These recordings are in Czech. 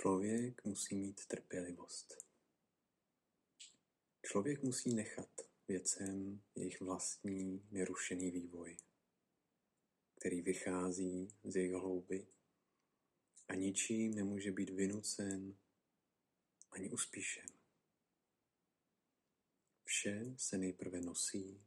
Člověk musí mít trpělivost. Člověk musí nechat věcem jejich vlastní nerušený vývoj, který vychází z jejich hlouby a ničím nemůže být vynucen ani uspíšen. Vše se nejprve nosí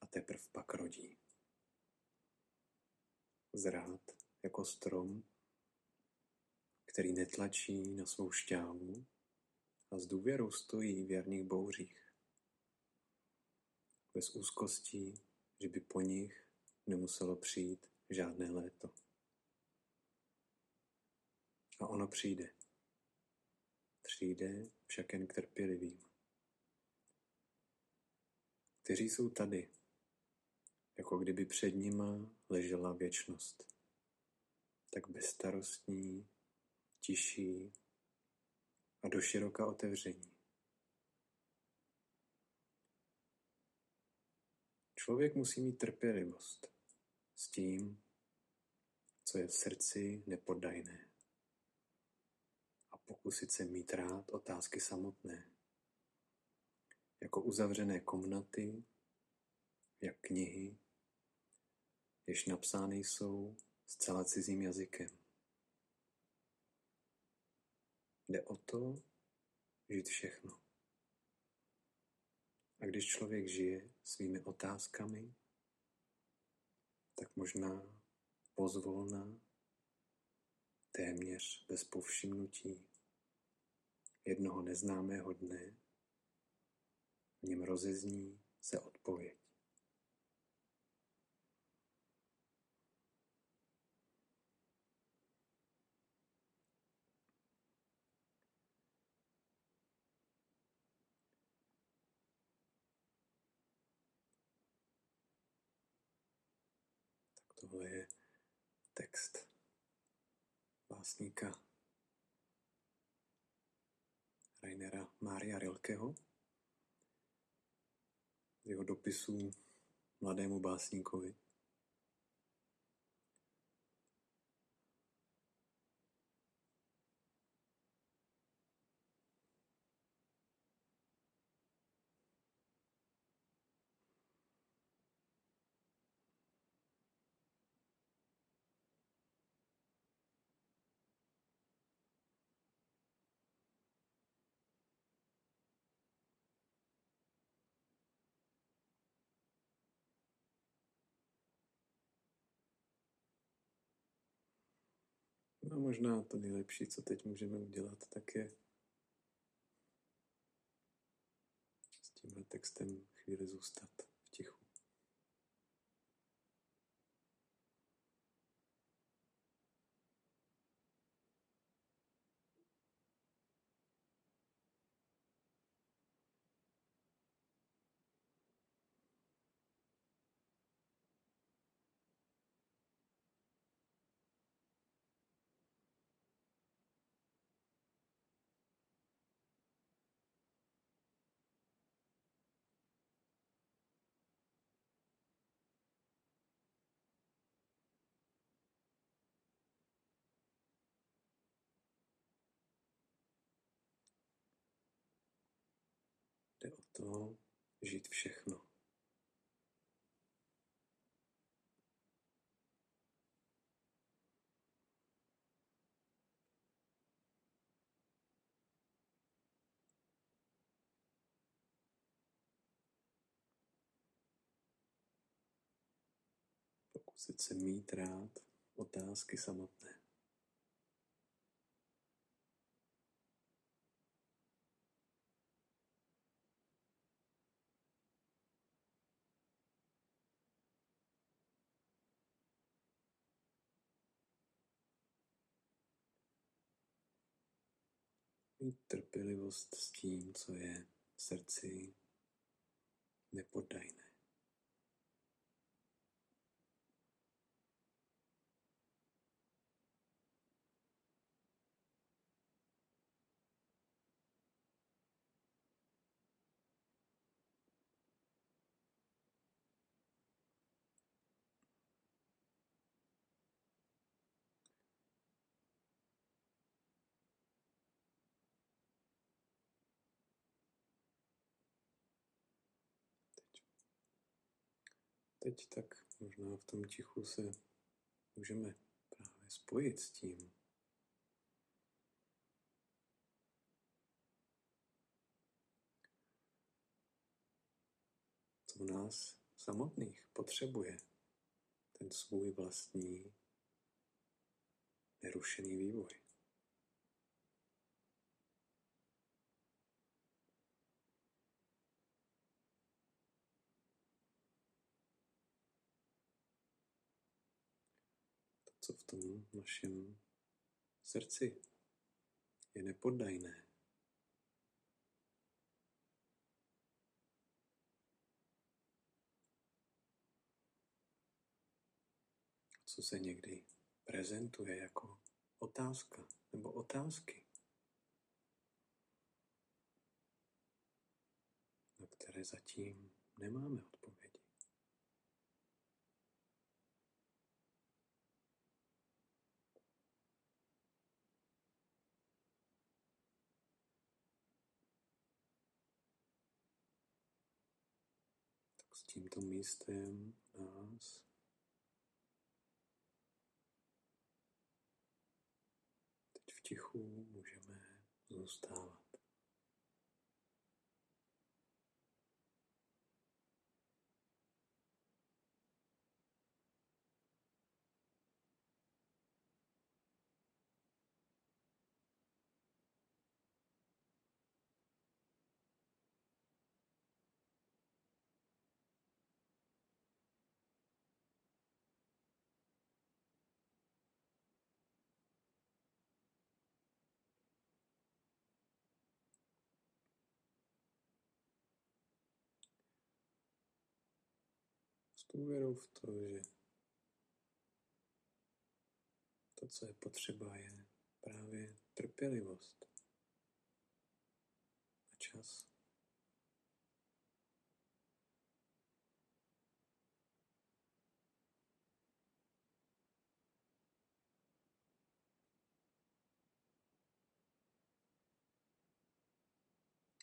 a teprv pak rodí. Zrát jako strom, který netlačí na svou šťávu a s důvěrou stojí v jarních bouřích. Bez úzkostí, že by po nich nemuselo přijít žádné léto. A ono přijde. Přijde však jen k trpělivým. Kteří jsou tady, jako kdyby před nima ležela věčnost. Tak bezstarostní, tiší a doširoka otevření. Člověk musí mít trpělivost s tím, co je v srdci nepoddajné a pokusit se mít rád otázky samotné, jako uzavřené komnaty, jak knihy, jež napsány jsou zcela cizím jazykem. Jde o to žít všechno. A když člověk žije svými otázkami, tak možná pozvolna, téměř bez povšimnutí, jednoho neznámého dne v něm rozezní se odpověď. Tohle je text básníka Rainera Mária Rilkeho z jeho dopisů mladému básníkovi. No možná to nejlepší, co teď můžeme udělat, tak je s tímhle textem chvíli zůstat v tichu. Jde o to žít všechno. Pokusit se mít rád otázky samotné. Mít trpělivost s tím, co je v srdci nepoddajné. Teď tak možná v tom tichu se můžeme právě spojit s tím. Co nás samotných potřebuje ten svůj vlastní nerušený vývoj. Co v tom našem srdci je nepoddajné, co se někdy prezentuje jako otázka nebo otázky, na které zatím nemáme odpovědi. Tak s tímto místem nás tichu můžeme zůstávat. Důvěrou v to, že to, co je potřeba, je právě trpělivost a čas.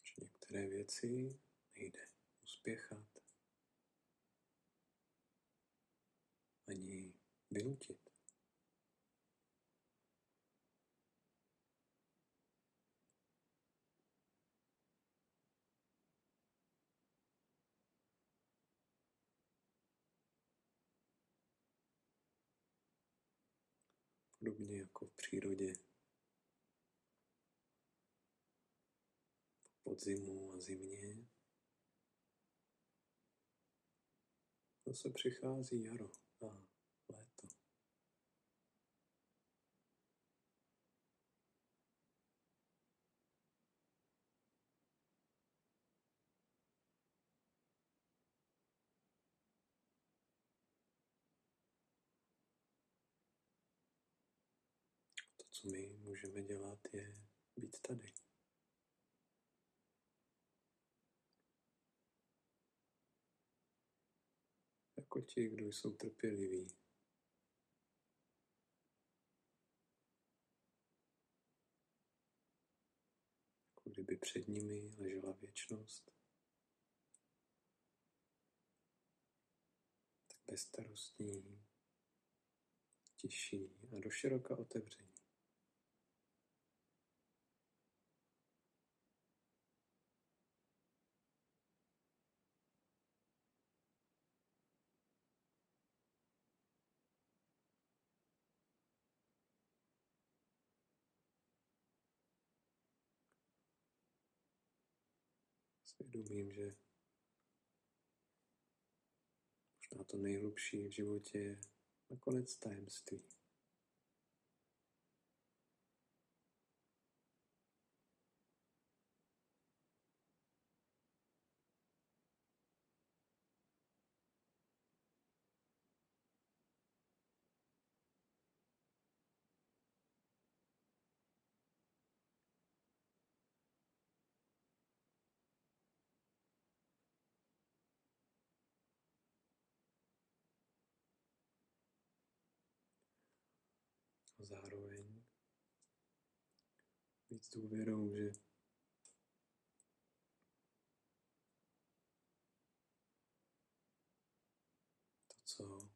Že některé věci nejde uspěchat, ani vynutit. Podobně jako v přírodě. Po podzimu a zimě zase přichází jaro a léto. To, co my můžeme dělat, je být tady. Jako ti, kdo jsou trpěliví. Jako kdyby před nimi ležela věčnost. Tak bezstarostní, tiší a doširoka otevření. Svědomím, že možná to nejhlubší v životě je nakonec tajemství. a zároveň být s důvěrou, že to, co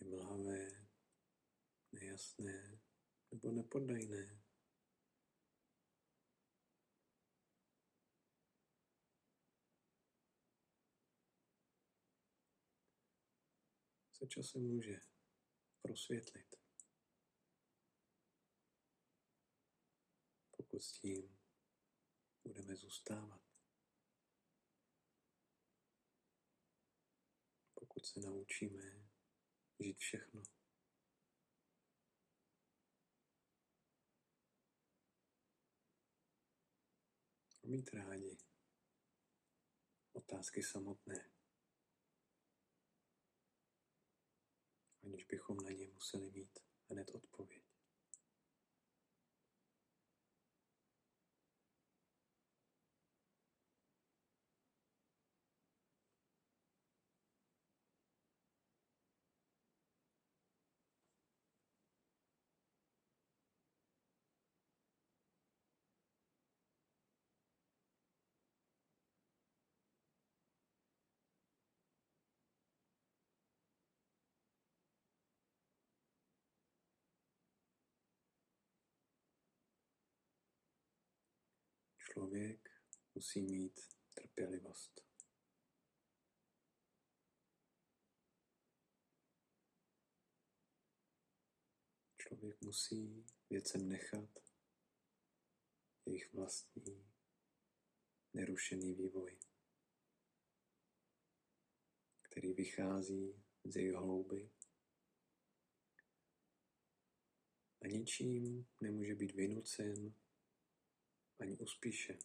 je mlhavé, nejasné nebo nepodajné, se časem může prosvětlit. S tím budeme zůstávat. Pokud se naučíme žít všechno. A mít rádi otázky samotné. Aniž bychom na ně museli mít hned odpověď. Člověk musí mít trpělivost. Člověk musí věcem nechat jejich vlastní nerušený vývoj, který vychází z jejich hlouby a ničím nemůže být vynucen ani uspíšen.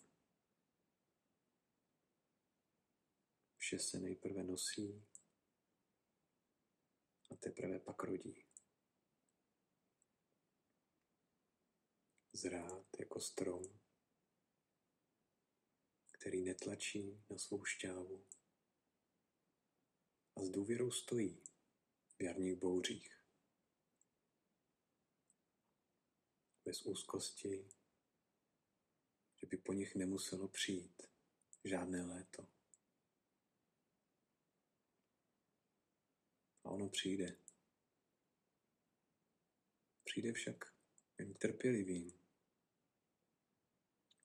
Vše se nejprve nosí a teprve pak rodí. Zrád jako strom, který netlačí na svou šťávu a s důvěrou stojí v jarních bouřích. Bez úzkosti že by po nich nemuselo přijít žádné léto. A ono přijde. Přijde však jen k trpělivým,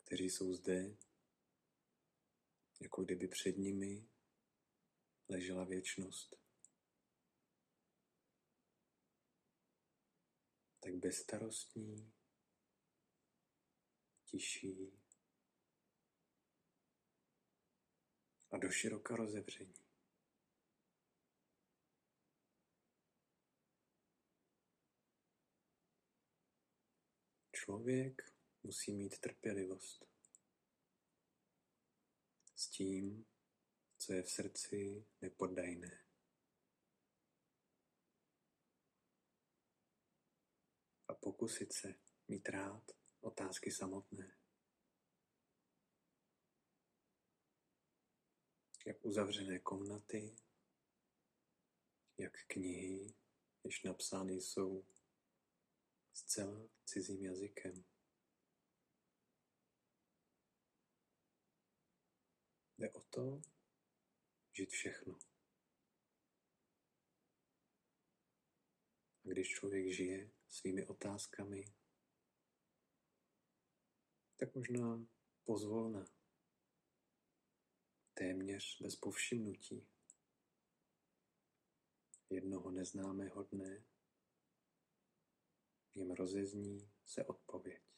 kteří jsou zde, jako kdyby před nimi ležela věčnost. Tak bezstarostní, tiší, a do široka rozevření. Člověk musí mít trpělivost s tím, co je v srdci nepoddajné. A pokusit se mít rád otázky samotné. Jak uzavřené komnaty, jak knihy, jež napsány jsou zcela cizím jazykem. Jde o to žít všechno. A když člověk žije svými otázkami, tak možná pozvolna téměř bez povšimnutí. Jednoho neznámého dne jim rozezní se odpověď.